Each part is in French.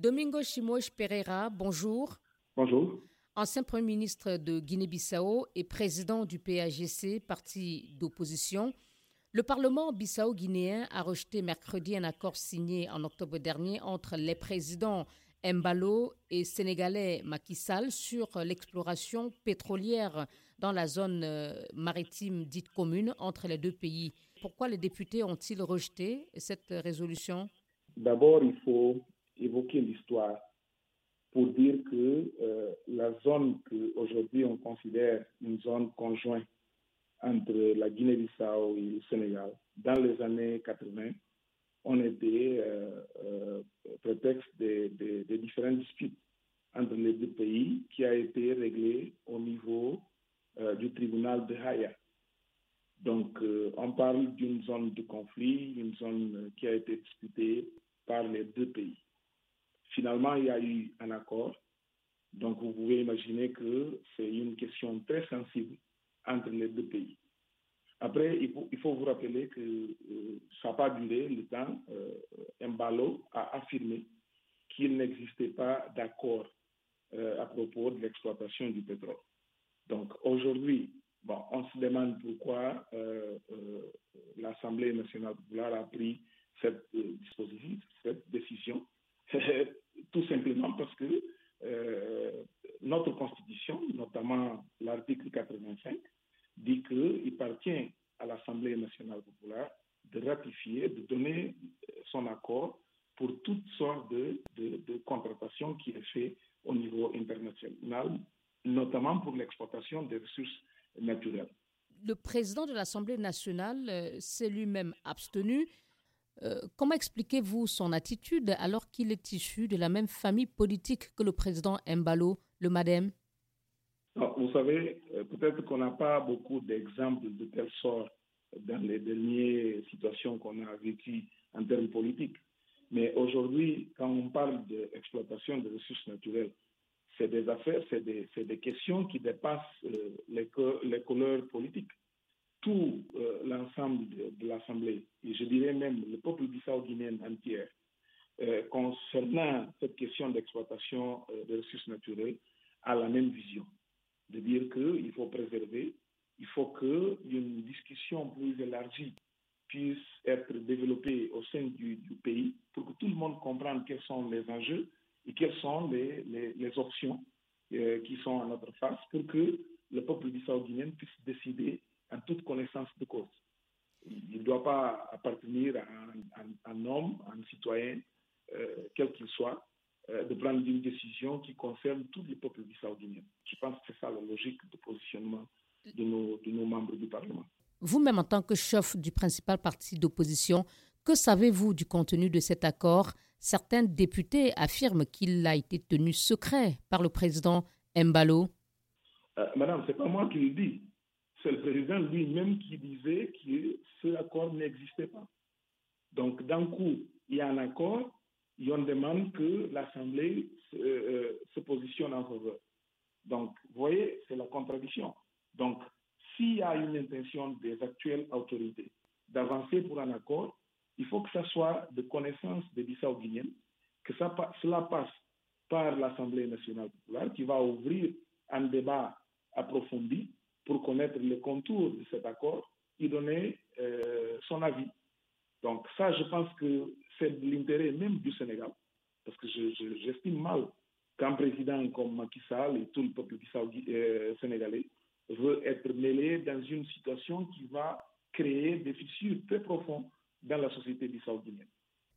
Domingo Chimoche Pereira, bonjour. Bonjour. Ancien Premier ministre de Guinée-Bissau et président du PAGC, parti d'opposition. Le Parlement bissau-guinéen a rejeté mercredi un accord signé en octobre dernier entre les présidents Mbalo et sénégalais Macky Sall sur l'exploration pétrolière dans la zone euh, maritime dite commune entre les deux pays. Pourquoi les députés ont-ils rejeté cette résolution? D'abord, il faut évoquer l'histoire pour dire que euh, la zone qu'aujourd'hui on considère une zone conjointe entre la Guinée-Bissau et le Sénégal, dans les années 80, on était euh, euh, prétexte des, différentes disputes entre les deux pays qui a été réglé au niveau du tribunal de Haya. Donc, on parle d'une zone de conflit, une zone qui a été disputée par les deux pays. Finalement, il y a eu un accord. Donc, vous pouvez imaginer que c'est une question très sensible entre les deux pays. Après, il faut, vous rappeler que euh, ça n'a pas duré le temps. Euh, Mbalo a affirmé qu'il n'existait pas d'accord euh, à propos de l'exploitation du pétrole. Donc aujourd'hui, bon, on se demande pourquoi euh, l'Assemblée nationale populaire a pris cette décision. Tout simplement parce que notre constitution, notamment l'article 85, dit qu'il appartient à l'Assemblée nationale populaire de ratifier, de donner son accord pour toutes sortes de, de, contratations qui est fait au niveau international, notamment pour l'exploitation des ressources naturelles. Le président de l'Assemblée nationale euh, s'est lui-même abstenu. Euh, comment expliquez-vous son attitude alors qu'il est issu de la même famille politique que le président Mbalo, le MADEM? Vous savez, euh, peut-être qu'on n'a pas beaucoup d'exemples de telle sorte dans les dernières situations qu'on a vécues en termes politiques. Mais aujourd'hui, quand on parle d'exploitation de ressources naturelles, c'est des affaires, c'est des, des, questions qui dépassent euh, les, couleurs politiques. Tout euh, l'ensemble de, l'Assemblée, et je dirais même le peuple bissau-guinéen entier, concernant cette question d'exploitation des ressources naturelles, a la même vision. De dire qu'il faut préserver, il faut qu'une discussion plus élargie puisse être développée au sein du, pays pour que tout le monde comprenne quels sont les enjeux et quelles sont les, les, options euh, qui sont à notre face pour que le peuple bissau-guinéen puisse décider en toute connaissance de cause. Il ne doit pas appartenir à un, homme, à un citoyen, euh, quel qu'il soit, euh, de prendre une décision qui concerne tout le peuple bissau-guinéen. Je pense que c'est ça la logique de positionnement de nos, de nos membres du Parlement. Vous-même, en tant que chef du principal parti d'opposition, que savez-vous du contenu de cet accord? Certains députés affirment qu'il a été tenu secret par le président Mbalo. Euh, madame, ce n'est pas moi qui le dis. C'est le président lui-même qui disait que ce accord n'existait pas. Donc, d'un coup, il y a un accord, et on demande que l'Assemblée se, euh, se positionne en faveur. Donc, vous voyez, c'est la contradiction. Donc, s'il y a une intention des actuelles autorités d'avancer pour un accord, il faut que ça soit de connaissance des Bissau-Guinéens, que cela passe par l'Assemblée nationale populaire qui va ouvrir un débat approfondi pour connaître les contours de cet accord et donner euh, son avis. Donc ça, je pense que c'est l'intérêt même du Sénégal, parce que j'estime je, mal qu'un président comme Macky Sall et tout le peuple euh, sénégalais veut être mêlé dans une situation qui va créer des fissures très profondes dans la société bissau-guinéenne.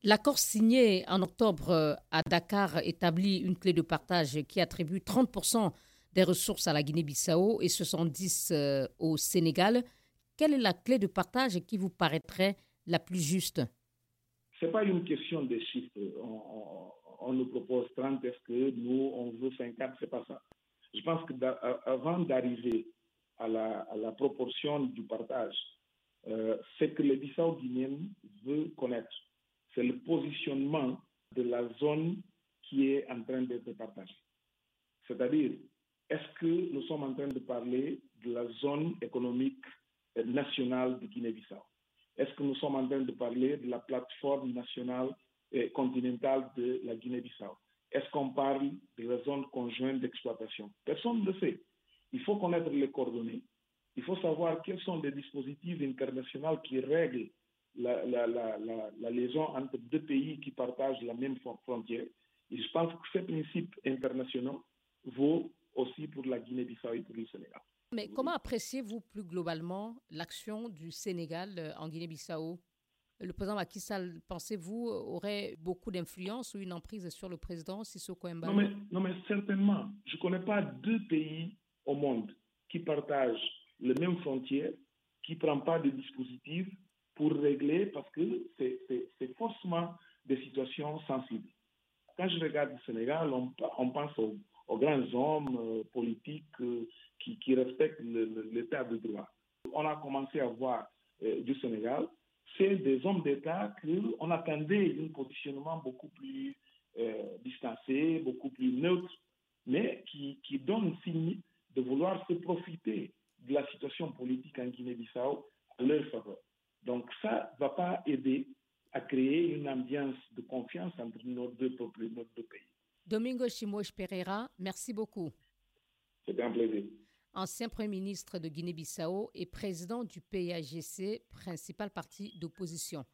L'accord signé en octobre euh, à Dakar établit une clé de partage qui attribue 30% des ressources à la Guinée-Bissau et 70% euh, au Sénégal. Quelle est la clé de partage qui vous paraîtrait la plus juste? Ce n'est pas une question de chiffres. On, nous propose 30, est-ce que nous, on veut 50 Ce n'est pas ça. Je pense qu'avant d'arriver à la, proportion du partage, euh, ce que le Bissau guinéen veut connaître, c'est le positionnement de la zone qui est en train d'être partagée. C'est-à-dire, est-ce que nous sommes en train de parler de la zone économique nationale de Guinée-Bissau? Est-ce que nous sommes en train de parler de la plateforme nationale et continentale de la Guinée-Bissau? Est-ce qu'on parle de la zone conjointe d'exploitation? Personne ne sait. Il faut connaître les coordonnées. Il faut savoir quels sont les dispositifs internationaux qui règlent la, la, la, la, liaison entre deux pays qui partagent la même frontière. Et je pense que ces principes internationaux vaut aussi pour la Guinée-Bissau et pour le Sénégal. Mais comment appréciez-vous plus globalement l'action du Sénégal euh, en Guinée-Bissau? Le président Macky Sall, pensez-vous, aurait beaucoup d'influence ou une emprise sur le président Sissoko Mbalo non mais, non, mais certainement. Je ne connais pas deux pays au monde qui partagent les mêmes frontières, qui ne prennent pas de dispositifs pour régler, parce que c'est forcément des situations sensibles. Quand je regarde le Sénégal, on, on pense aux, aux, grands hommes euh, politiques euh, qui, respectent l'état de droit. On a commencé à voir euh, du Sénégal, c'est des hommes d'État qu'on attendait un positionnement beaucoup plus distancé, beaucoup plus neutre, mais qui, qui donnent signe de vouloir se profiter de la situation politique en Guinée-Bissau à leur faveur. Donc ça ne va pas aider à créer une ambiance de confiance entre nos deux peuples, nos deux pays. Domingo Chimoche Pereira, merci beaucoup. C'était un plaisir. Ancien Premier ministre de Guinée-Bissau et président du PAGC, principal parti d'opposition.